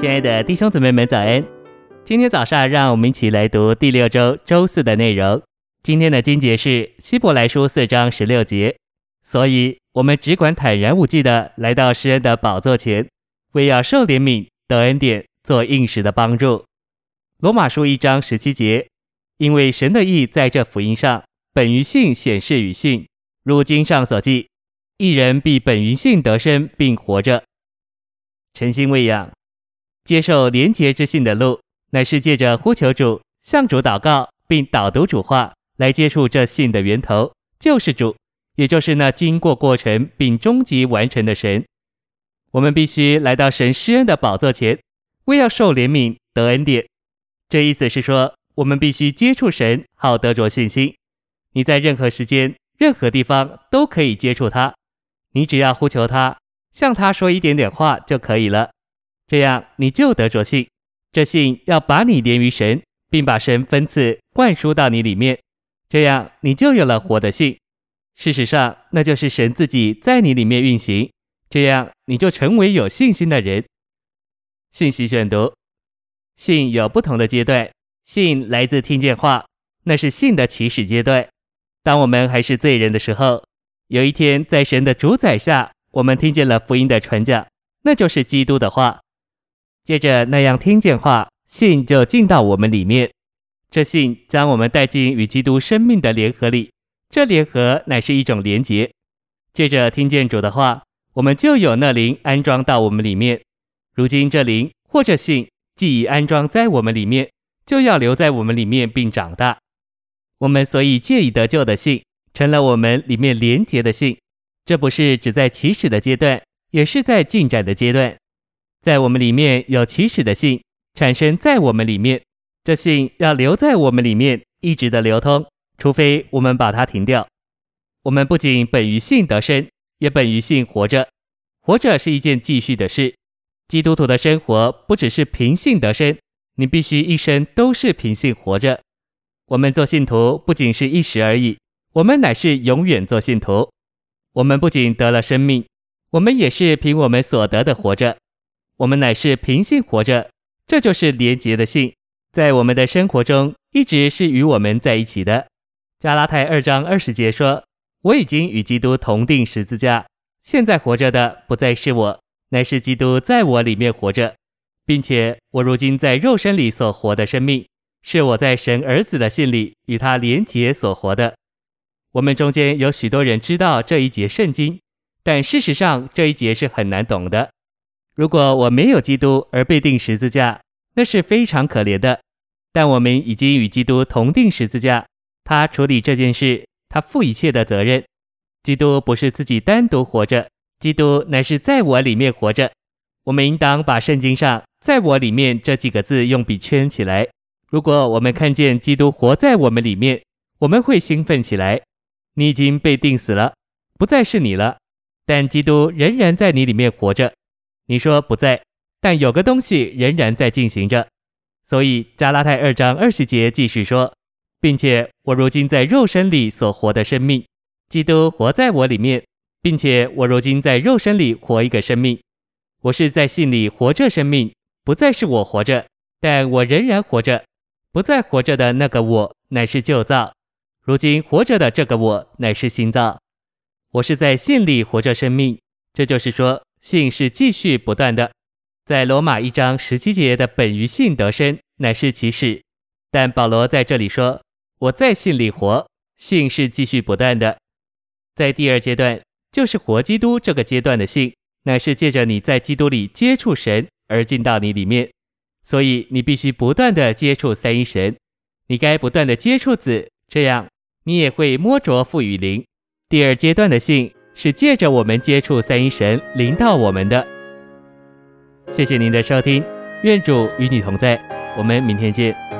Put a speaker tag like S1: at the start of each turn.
S1: 亲爱的弟兄姊妹们，早安！今天早上，让我们一起来读第六周周四的内容。今天的经节是希伯来书四章十六节，所以我们只管坦然无惧的来到施恩的宝座前，为要受怜悯、得恩典、做应时的帮助。罗马书一章十七节，因为神的意在这福音上本于信显示与信，如经上所记，一人必本于信得生，并活着。诚心喂养。接受廉洁之信的路，乃是借着呼求主、向主祷告，并导读主话，来接触这信的源头，就是主，也就是那经过过程并终极完成的神。我们必须来到神施恩的宝座前，为要受怜悯、得恩典。这意思是说，我们必须接触神，好得着信心。你在任何时间、任何地方都可以接触他，你只要呼求他，向他说一点点话就可以了。这样你就得着信，这信要把你连于神，并把神分赐灌输到你里面，这样你就有了活的信。事实上，那就是神自己在你里面运行，这样你就成为有信心的人。信息选读：信有不同的阶段，信来自听见话，那是信的起始阶段。当我们还是罪人的时候，有一天在神的主宰下，我们听见了福音的传讲，那就是基督的话。接着那样听见话，信就进到我们里面。这信将我们带进与基督生命的联合里，这联合乃是一种连结。接着听见主的话，我们就有那灵安装到我们里面。如今这灵或者信既已安装在我们里面，就要留在我们里面并长大。我们所以借以得救的信，成了我们里面连结的信。这不是只在起始的阶段，也是在进展的阶段。在我们里面有起始的信产生在我们里面，这信要留在我们里面一直的流通，除非我们把它停掉。我们不仅本于信得生，也本于信活着。活着是一件继续的事。基督徒的生活不只是凭信得生，你必须一生都是凭信活着。我们做信徒不仅是一时而已，我们乃是永远做信徒。我们不仅得了生命，我们也是凭我们所得的活着。我们乃是凭信活着，这就是连结的信，在我们的生活中一直是与我们在一起的。加拉太二章二十节说：“我已经与基督同钉十字架，现在活着的不再是我，乃是基督在我里面活着，并且我如今在肉身里所活的生命，是我在神儿子的信里与他连结所活的。”我们中间有许多人知道这一节圣经，但事实上这一节是很难懂的。如果我没有基督而被钉十字架，那是非常可怜的。但我们已经与基督同定十字架，他处理这件事，他负一切的责任。基督不是自己单独活着，基督乃是在我里面活着。我们应当把圣经上“在我里面”这几个字用笔圈起来。如果我们看见基督活在我们里面，我们会兴奋起来。你已经被钉死了，不再是你了，但基督仍然在你里面活着。你说不在，但有个东西仍然在进行着。所以加拉太二章二十节继续说，并且我如今在肉身里所活的生命，基督活在我里面，并且我如今在肉身里活一个生命。我是在信里活着生命，不再是我活着，但我仍然活着。不再活着的那个我乃是旧造，如今活着的这个我乃是新造。我是在信里活着生命，这就是说。信是继续不断的，在罗马一章十七节的本于信得生，乃是其始。但保罗在这里说，我在信里活，信是继续不断的。在第二阶段，就是活基督这个阶段的信，乃是借着你在基督里接触神而进到你里面。所以你必须不断的接触三一神，你该不断的接触子，这样你也会摸着父与灵。第二阶段的信。是借着我们接触三一神临到我们的。谢谢您的收听，愿主与你同在，我们明天见。